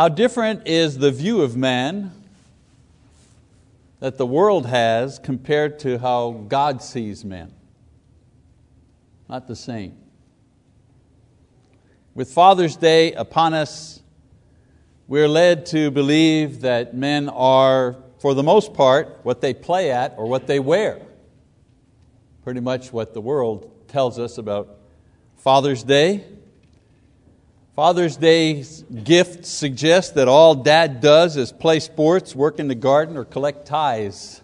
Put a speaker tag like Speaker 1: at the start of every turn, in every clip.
Speaker 1: How different is the view of man that the world has compared to how God sees men? Not the same. With Father's Day upon us, we're led to believe that men are, for the most part, what they play at or what they wear. Pretty much what the world tells us about Father's Day. Father's Day gift suggests that all dad does is play sports, work in the garden, or collect ties.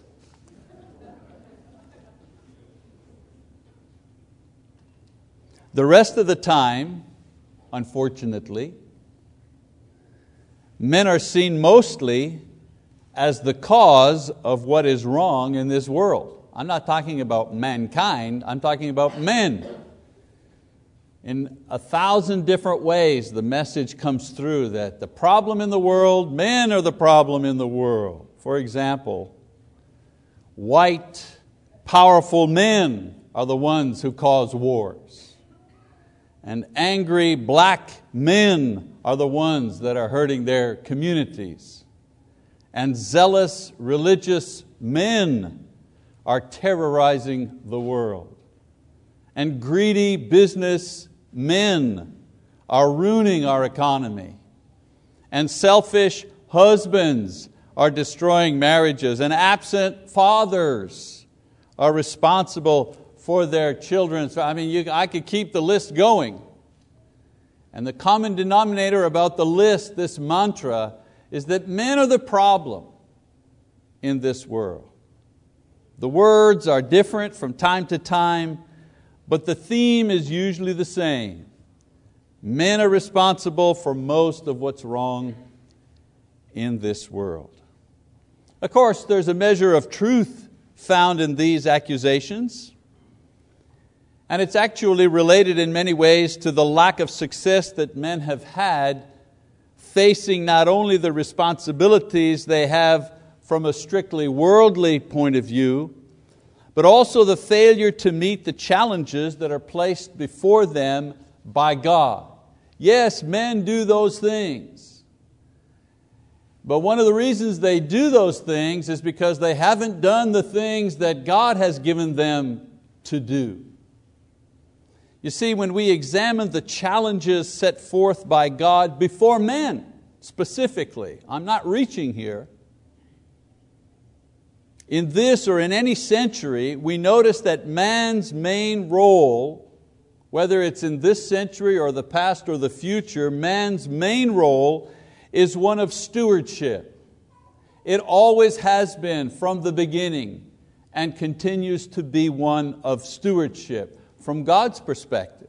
Speaker 1: The rest of the time, unfortunately, men are seen mostly as the cause of what is wrong in this world. I'm not talking about mankind, I'm talking about men. In a thousand different ways, the message comes through that the problem in the world, men are the problem in the world. For example, white, powerful men are the ones who cause wars. And angry black men are the ones that are hurting their communities. And zealous religious men are terrorizing the world. And greedy business men are ruining our economy. And selfish husbands are destroying marriages. And absent fathers are responsible for their children. So, I mean, you, I could keep the list going. And the common denominator about the list, this mantra, is that men are the problem in this world. The words are different from time to time, but the theme is usually the same. Men are responsible for most of what's wrong in this world. Of course, there's a measure of truth found in these accusations, and it's actually related in many ways to the lack of success that men have had facing not only the responsibilities they have from a strictly worldly point of view, but also the failure to meet the challenges that are placed before them by God. Yes, men do those things. But one of the reasons they do those things is because they haven't done the things that God has given them to do. You see, when we examine the challenges set forth by God before men, specifically, I'm not reaching here, in this or in any century, we notice that man's main role, whether it's in this century or the past or the future, man's main role is one of stewardship. It always has been from the beginning and continues to be one of stewardship from God's perspective.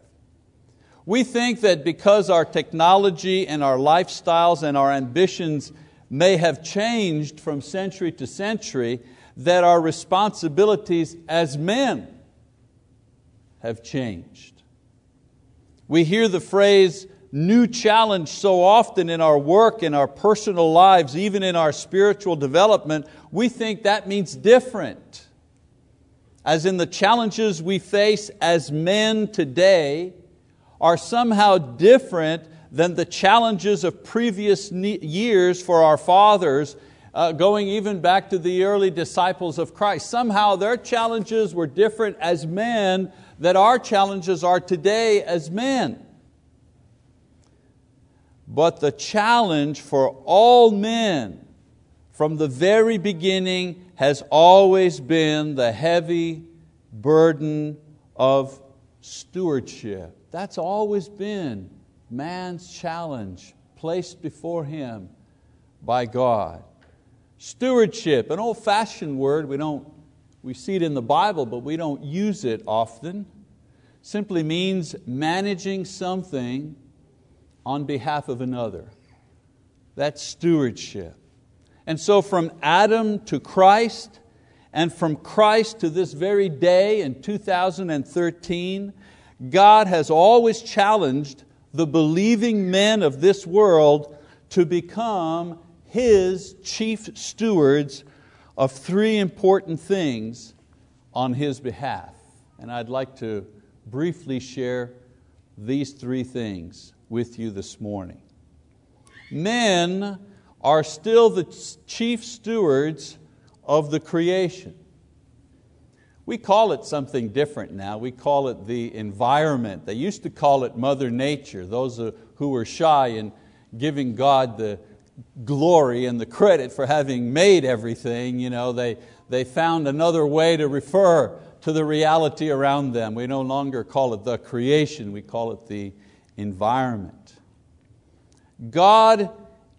Speaker 1: We think that because our technology and our lifestyles and our ambitions may have changed from century to century, that our responsibilities as men have changed. We hear the phrase new challenge so often in our work, in our personal lives, even in our spiritual development, we think that means different. As in the challenges we face as men today are somehow different than the challenges of previous years for our fathers uh, going even back to the early disciples of Christ. Somehow their challenges were different as men that our challenges are today as men. But the challenge for all men from the very beginning has always been the heavy burden of stewardship. That's always been man's challenge placed before him by God. Stewardship, an old fashioned word, we, don't, we see it in the Bible, but we don't use it often. Simply means managing something on behalf of another. That's stewardship. And so from Adam to Christ, and from Christ to this very day in 2013, God has always challenged the believing men of this world to become his chief stewards of three important things on his behalf. And I'd like to briefly share these three things with you this morning. Men are still the chief stewards of the creation. We call it something different now. We call it the environment. They used to call it Mother Nature, those who were shy in giving God the glory and the credit for having made everything. You know, they, they found another way to refer to the reality around them. We no longer call it the creation, we call it the environment. God,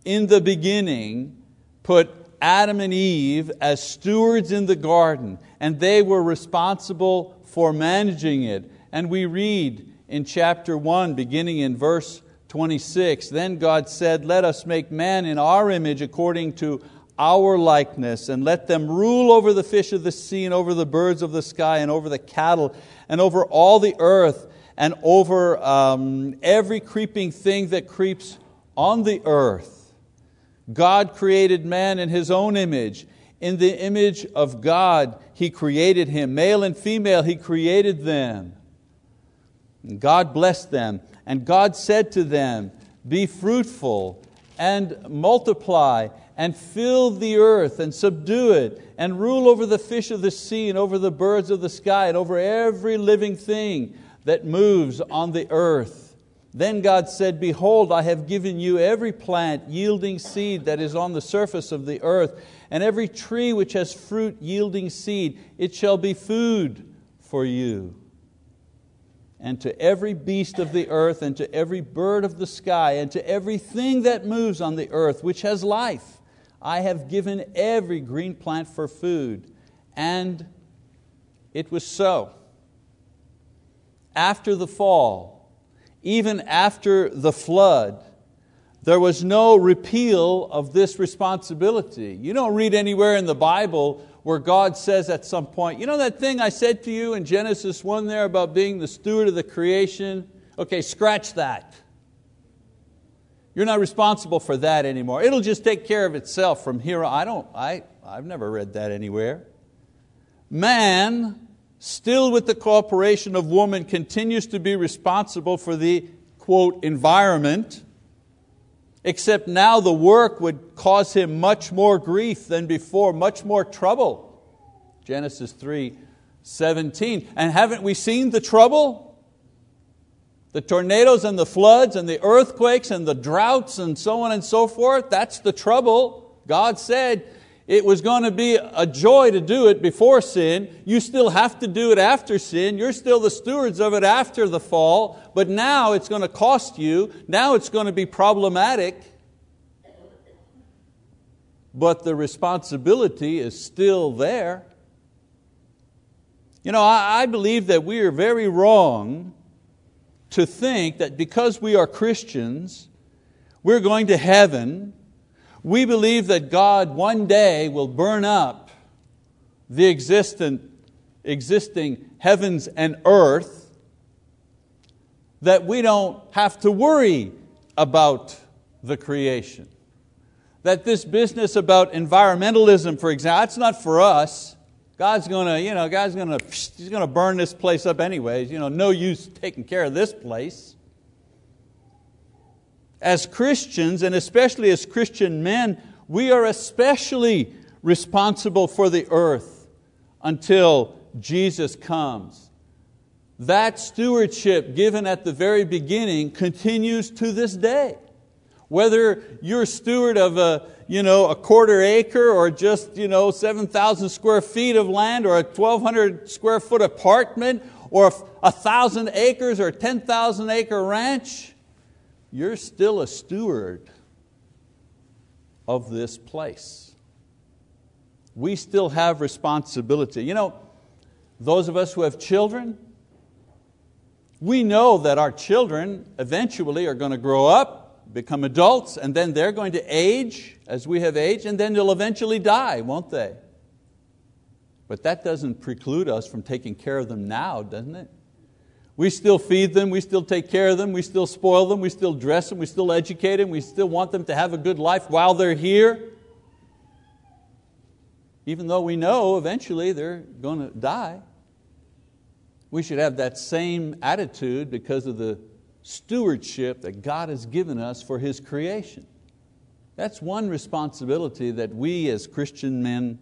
Speaker 1: in the beginning, put Adam and Eve as stewards in the garden, and they were responsible for managing it. And we read in chapter 1, beginning in verse 26, Then God said, Let us make man in our image according to our likeness, and let them rule over the fish of the sea, and over the birds of the sky, and over the cattle, and over all the earth, and over um, every creeping thing that creeps on the earth. God created man in His own image. In the image of God, He created him. Male and female, He created them. And God blessed them. And God said to them, Be fruitful and multiply and fill the earth and subdue it and rule over the fish of the sea and over the birds of the sky and over every living thing that moves on the earth. Then God said, Behold, I have given you every plant yielding seed that is on the surface of the earth, and every tree which has fruit yielding seed. It shall be food for you. And to every beast of the earth, and to every bird of the sky, and to everything that moves on the earth, which has life I have given every green plant for food. And it was so. After the fall, even after the flood, there was no repeal of this responsibility. You don't read anywhere in the Bible where God says at some point, you know that thing I said to you in Genesis 1 there about being the steward of the creation? Okay, scratch that. You're not responsible for that anymore. It'll just take care of itself from here on. I don't, I, I've never read that anywhere. Man, still with the cooperation of woman, continues to be responsible for the, quote, environment, except now the work would cause him much more grief than before, much more trouble. Genesis 3, 17. And haven't we seen the trouble? The tornadoes and the floods and the earthquakes and the droughts and so on and so forth, that's the trouble. God said it was going to be a joy to do it before sin. You still have to do it after sin. You're still the stewards of it after the fall, but now it's going to cost you. Now it's going to be problematic. But the responsibility is still there. You know, I, I believe that we are very wrong to think that because we are Christians, we're going to heaven. We believe that God one day will burn up the existent, existing heavens and earth, that we don't have to worry about the creation. That this business about environmentalism, for example, that's not for us. God's going to, you know, God's to, He's to burn this place up anyways. You know, no use taking care of this place. As Christians, and especially as Christian men, we are especially responsible for the earth until Jesus comes. That stewardship given at the very beginning continues to this day. Whether you're steward of a, you know, a quarter acre or just you know, 7,000 square feet of land or a 1,200 square foot apartment or a thousand acres or a 10,000 acre ranch, you're still a steward of this place. We still have responsibility. You know, those of us who have children, we know that our children eventually are going to grow up become adults, and then they're going to age as we have aged, and then they'll eventually die, won't they? But that doesn't preclude us from taking care of them now, doesn't it? We still feed them, we still take care of them, we still spoil them, we still dress them, we still educate them, we still want them to have a good life while they're here. Even though we know eventually they're going to die. We should have that same attitude because of the stewardship that God has given us for His creation. That's one responsibility that we as Christian men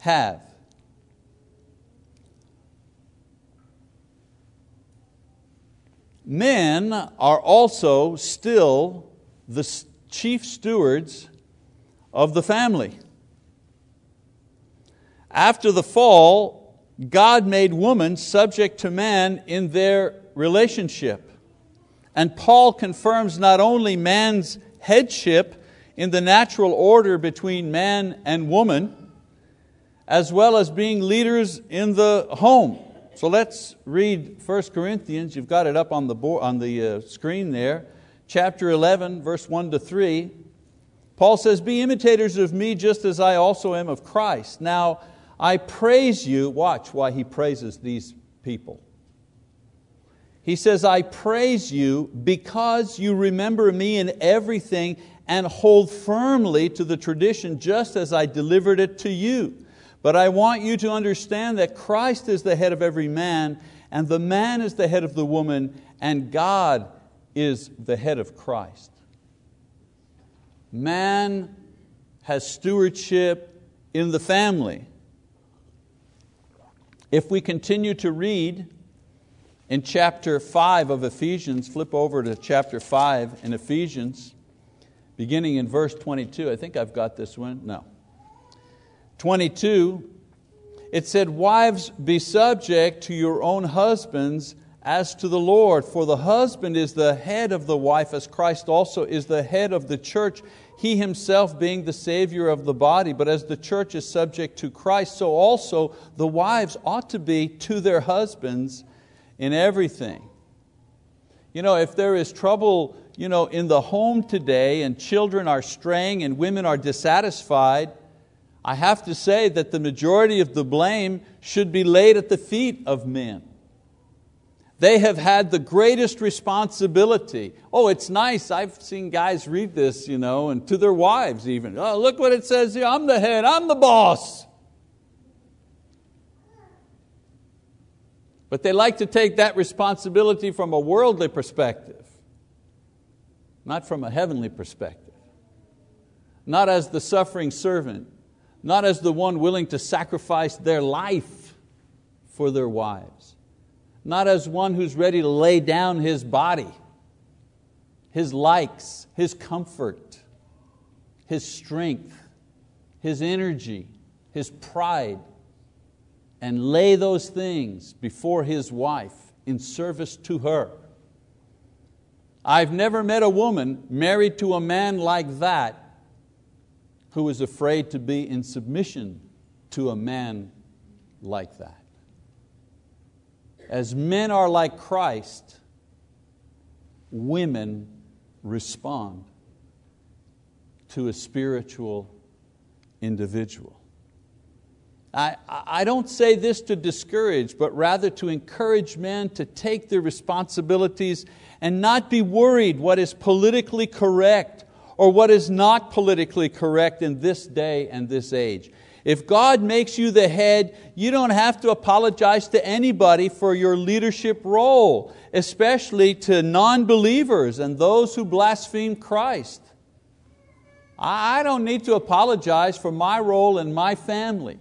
Speaker 1: have. Men are also still the chief stewards of the family. After the fall, God made woman subject to man in their relationship. And Paul confirms not only man's headship in the natural order between man and woman, as well as being leaders in the home. So let's read 1 Corinthians, you've got it up on the, board, on the uh, screen there, chapter 11, verse 1 to 3. Paul says, Be imitators of me just as I also am of Christ. Now, I praise you, watch why he praises these people. He says, I praise you because you remember me in everything and hold firmly to the tradition just as I delivered it to you. But I want you to understand that Christ is the head of every man, and the man is the head of the woman, and God is the head of Christ. Man has stewardship in the family. If we continue to read in chapter 5 of Ephesians, flip over to chapter 5 in Ephesians, beginning in verse 22. I think I've got this one. No. 22, it said, Wives, be subject to your own husbands as to the Lord, for the husband is the head of the wife, as Christ also is the head of the church, he himself being the Savior of the body. But as the church is subject to Christ, so also the wives ought to be to their husbands in everything. You know, if there is trouble you know, in the home today and children are straying and women are dissatisfied, I have to say that the majority of the blame should be laid at the feet of men. They have had the greatest responsibility. Oh, it's nice. I've seen guys read this, you know, and to their wives even. Oh, look what it says here. I'm the head, I'm the boss. But they like to take that responsibility from a worldly perspective, not from a heavenly perspective. Not as the suffering servant, not as the one willing to sacrifice their life for their wives, not as one who's ready to lay down his body, his likes, his comfort, his strength, his energy, his pride, and lay those things before his wife in service to her. I've never met a woman married to a man like that who is afraid to be in submission to a man like that. As men are like Christ, women respond to a spiritual individual. I, I don't say this to discourage, but rather to encourage men to take their responsibilities and not be worried what is politically correct or what is not politically correct in this day and this age. If God makes you the head, you don't have to apologize to anybody for your leadership role, especially to non believers and those who blaspheme Christ. I don't need to apologize for my role in my family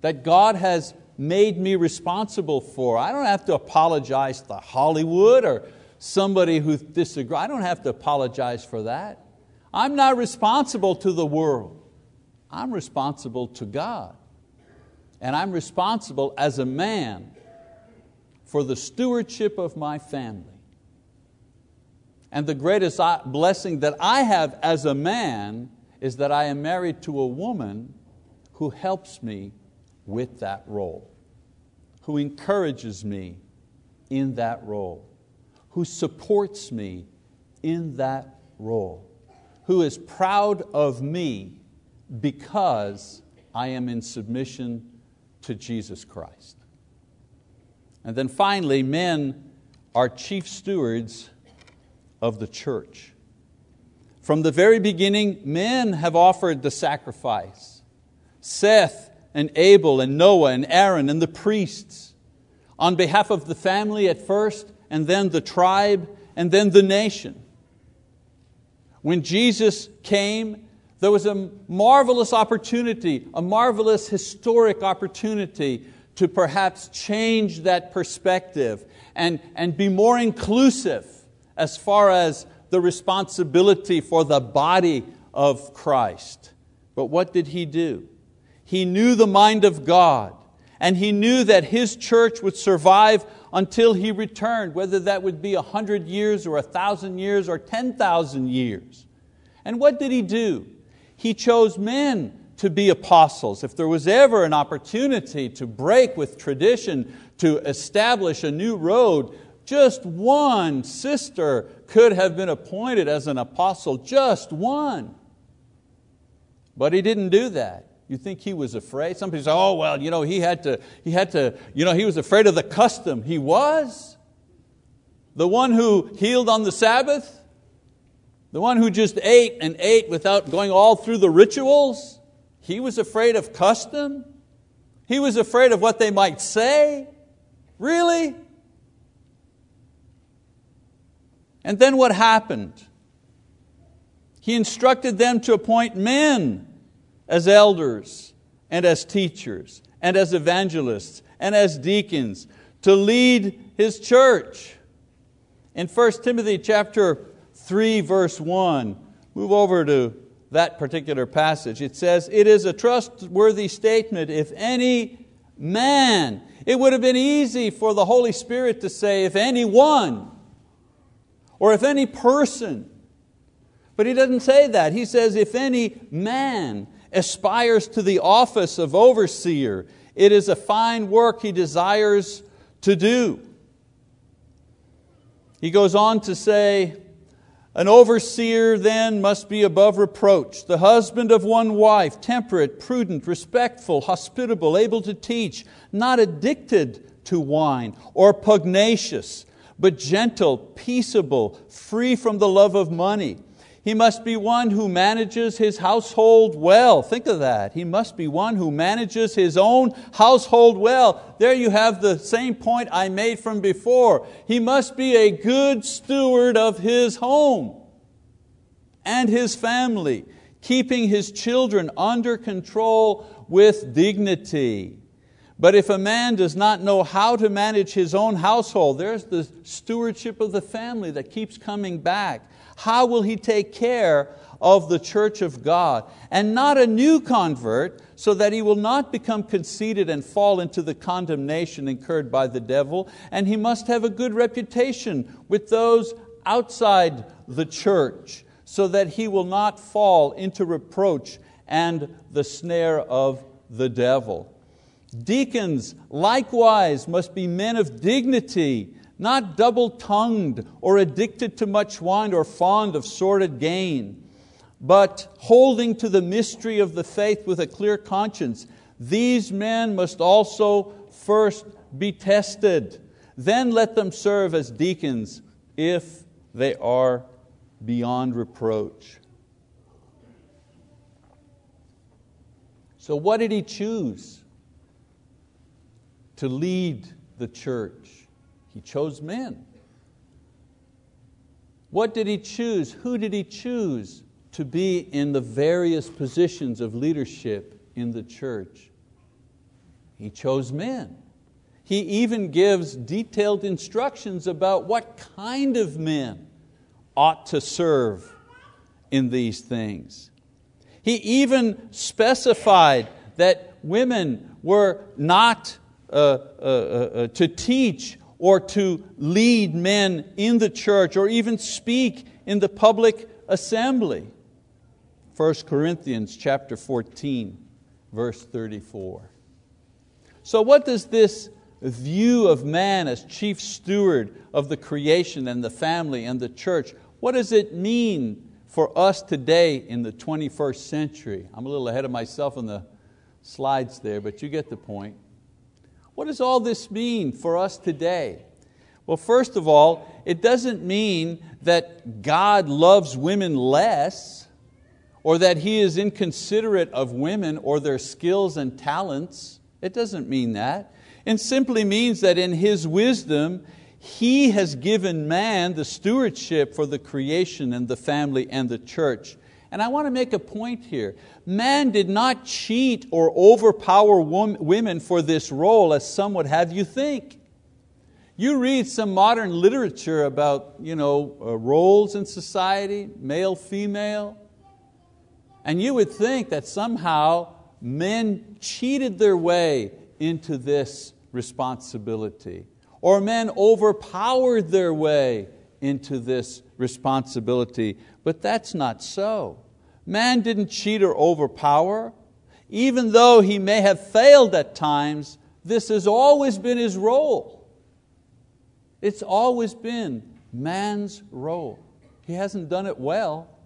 Speaker 1: that God has made me responsible for. I don't have to apologize to Hollywood or somebody who disagrees. I don't have to apologize for that. I'm not responsible to the world. I'm responsible to God. And I'm responsible as a man for the stewardship of my family. And the greatest uh, blessing that I have as a man is that I am married to a woman who helps me with that role, who encourages me in that role, who supports me in that role, who is proud of me because I am in submission to Jesus Christ. And then finally, men are chief stewards of the church. From the very beginning, men have offered the sacrifice. Seth and Abel and Noah and Aaron and the priests on behalf of the family at first, and then the tribe, and then the nation. When Jesus came, there was a marvelous opportunity, a marvelous historic opportunity to perhaps change that perspective and, and be more inclusive as far as the responsibility for the body of Christ. But what did He do? He knew the mind of God, and He knew that His church would survive until He returned, whether that would be a hundred years or a thousand years or 10,000 years. And what did He do? He chose men to be apostles. If there was ever an opportunity to break with tradition, to establish a new road, just one sister could have been appointed as an apostle, just one. But he didn't do that. You think he was afraid? Some people say, oh, well, you know, he had to, he had to, you know, he was afraid of the custom. He was. The one who healed on the Sabbath, the one who just ate and ate without going all through the rituals, he was afraid of custom. He was afraid of what they might say. Really? And then what happened? He instructed them to appoint men as elders and as teachers and as evangelists and as deacons to lead his church. In 1 Timothy chapter 3 verse 1, move over to that particular passage. It says, It is a trustworthy statement if any man, it would have been easy for the Holy Spirit to say, if anyone, or if any person. But he doesn't say that. He says, if any man aspires to the office of overseer, it is a fine work he desires to do. He goes on to say, an overseer then must be above reproach, the husband of one wife, temperate, prudent, respectful, hospitable, able to teach, not addicted to wine or pugnacious but gentle, peaceable, free from the love of money. He must be one who manages his household well. Think of that. He must be one who manages his own household well. There you have the same point I made from before. He must be a good steward of his home and his family, keeping his children under control with dignity. But if a man does not know how to manage his own household, there's the stewardship of the family that keeps coming back. How will he take care of the church of God? And not a new convert, so that he will not become conceited and fall into the condemnation incurred by the devil. And he must have a good reputation with those outside the church, so that he will not fall into reproach and the snare of the devil. Deacons likewise must be men of dignity, not double tongued or addicted to much wine or fond of sordid gain, but holding to the mystery of the faith with a clear conscience. These men must also first be tested. Then let them serve as deacons if they are beyond reproach. So, what did he choose? To lead the church. He chose men. What did He choose? Who did He choose to be in the various positions of leadership in the church? He chose men. He even gives detailed instructions about what kind of men ought to serve in these things. He even specified that women were not uh, uh, uh, to teach or to lead men in the church or even speak in the public assembly. 1 Corinthians chapter 14, verse 34. So, what does this view of man as chief steward of the creation and the family and the church, what does it mean for us today in the 21st century? I'm a little ahead of myself in the slides there, but you get the point. What does all this mean for us today? Well, first of all, it doesn't mean that God loves women less or that He is inconsiderate of women or their skills and talents. It doesn't mean that. It simply means that in His wisdom, He has given man the stewardship for the creation and the family and the church. And I want to make a point here. Man did not cheat or overpower women for this role, as some would have you think. You read some modern literature about you know, uh, roles in society, male, female, and you would think that somehow men cheated their way into this responsibility, or men overpowered their way into this responsibility. But that's not so. Man didn't cheat or overpower. Even though he may have failed at times, this has always been his role. It's always been man's role. He hasn't done it well,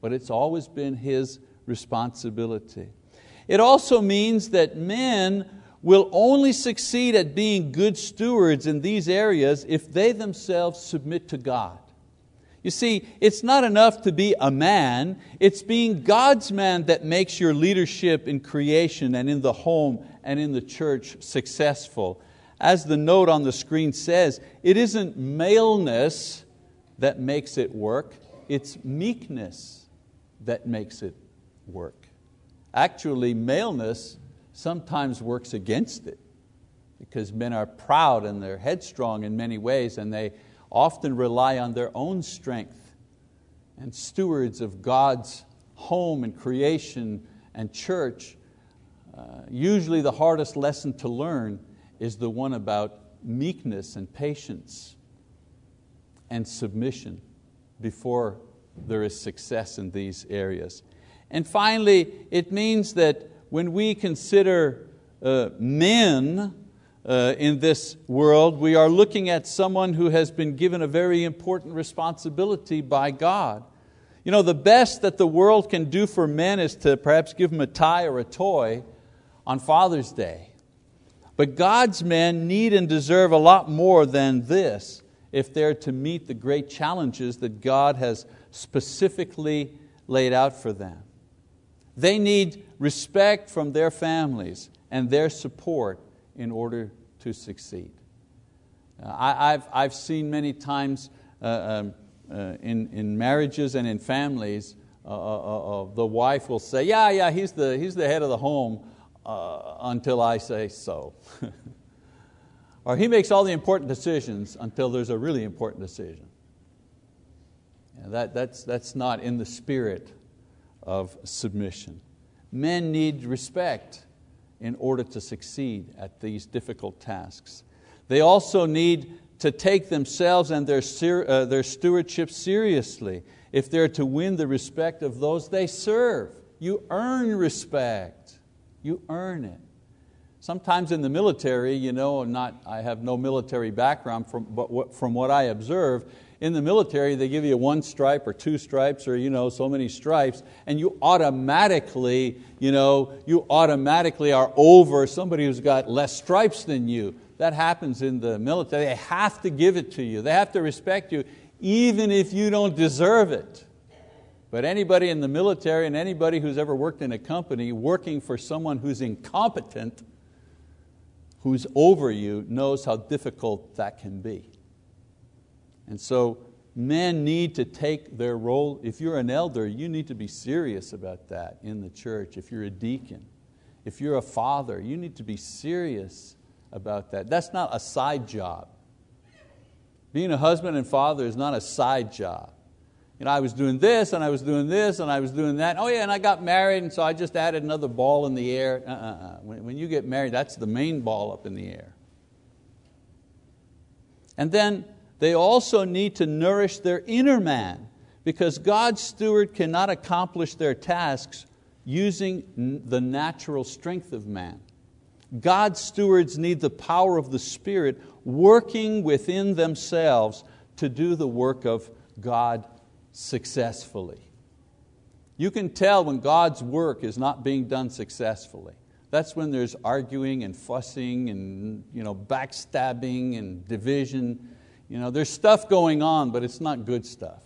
Speaker 1: but it's always been his responsibility. It also means that men will only succeed at being good stewards in these areas if they themselves submit to God. You see, it's not enough to be a man, it's being God's man that makes your leadership in creation and in the home and in the church successful. As the note on the screen says, it isn't maleness that makes it work, it's meekness that makes it work. Actually, maleness sometimes works against it because men are proud and they're headstrong in many ways and they often rely on their own strength and stewards of God's home and creation and church. Uh, usually the hardest lesson to learn is the one about meekness and patience and submission before there is success in these areas. And finally, it means that when we consider uh, men uh, in this world, we are looking at someone who has been given a very important responsibility by God. You know, the best that the world can do for men is to perhaps give them a tie or a toy on Father's Day. But God's men need and deserve a lot more than this if they're to meet the great challenges that God has specifically laid out for them. They need respect from their families and their support in order to succeed. Uh, I, have I've seen many times uh, um, uh, in, in marriages and in families, uh, uh, the wife will say, Yeah, yeah, he's the, he's the head of the home until I say so. or he makes all the important decisions until there's a really important decision. Yeah, that, that's, that's not in the spirit of submission. Men need respect in order to succeed at these difficult tasks. They also need to take themselves and their, uh, their stewardship seriously if they're to win the respect of those they serve. You earn respect, you earn it. Sometimes in the military, you know, not, I have no military background, from, but what, from what I observe, in the military, they give you one stripe or two stripes or you know, so many stripes, and you automatically, you, know, you automatically are over somebody who's got less stripes than you. That happens in the military. They have to give it to you, they have to respect you, even if you don't deserve it. But anybody in the military and anybody who's ever worked in a company working for someone who's incompetent, who's over you, knows how difficult that can be. And so men need to take their role. If you're an elder, you need to be serious about that in the church. If you're a deacon, if you're a father, you need to be serious about that. That's not a side job. Being a husband and father is not a side job. You know, I was doing this and I was doing this and I was doing that. Oh yeah, and I got married and so I just added another ball in the air. Uh, uh. When, when you get married, that's the main ball up in the air. And then they also need to nourish their inner man because God's steward cannot accomplish their tasks using the natural strength of man. God's stewards need the power of the Spirit working within themselves to do the work of God successfully. You can tell when God's work is not being done successfully. That's when there's arguing and fussing and you know, backstabbing and division you know, there's stuff going on, but it's not good stuff.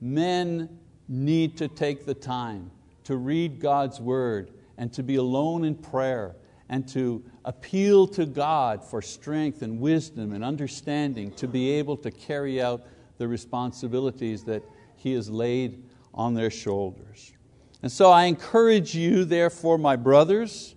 Speaker 1: Men need to take the time to read God's word and to be alone in prayer and to appeal to God for strength and wisdom and understanding to be able to carry out the responsibilities that He has laid on their shoulders. And so I encourage you, therefore, my brothers,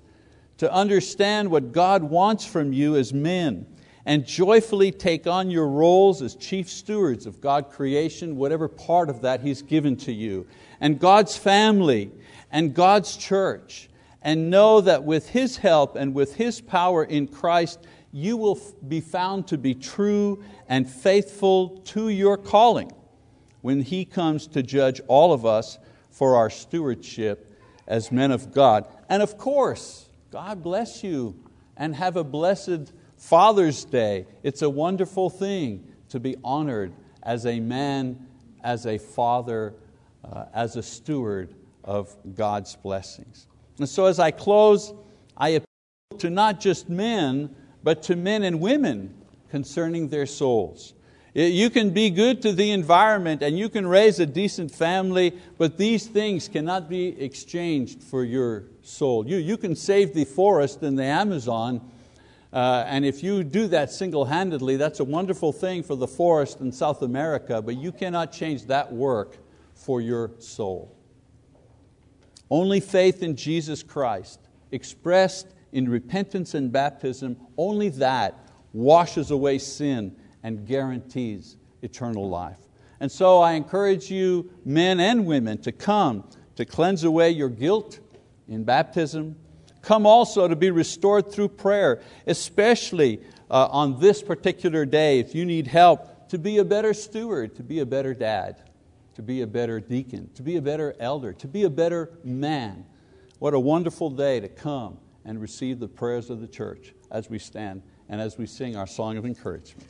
Speaker 1: to understand what God wants from you as men and joyfully take on your roles as chief stewards of God's creation, whatever part of that He's given to you, and God's family and God's church, and know that with His help and with His power in Christ, you will be found to be true and faithful to your calling when He comes to judge all of us for our stewardship as men of God. And of course, God bless you and have a blessed Father's Day. It's a wonderful thing to be honored as a man, as a father, uh, as a steward of God's blessings. And so as I close, I appeal to not just men, but to men and women concerning their souls. You can be good to the environment and you can raise a decent family, but these things cannot be exchanged for your soul. You, you can save the forest in the Amazon, uh, and if you do that single handedly, that's a wonderful thing for the forest in South America, but you cannot change that work for your soul. Only faith in Jesus Christ, expressed in repentance and baptism, only that washes away sin and guarantees eternal life. And so I encourage you, men and women, to come to cleanse away your guilt in baptism. Come also to be restored through prayer, especially uh, on this particular day, if you need help, to be a better steward, to be a better dad, to be a better deacon, to be a better elder, to be a better man. What a wonderful day to come and receive the prayers of the church as we stand and as we sing our song of encouragement.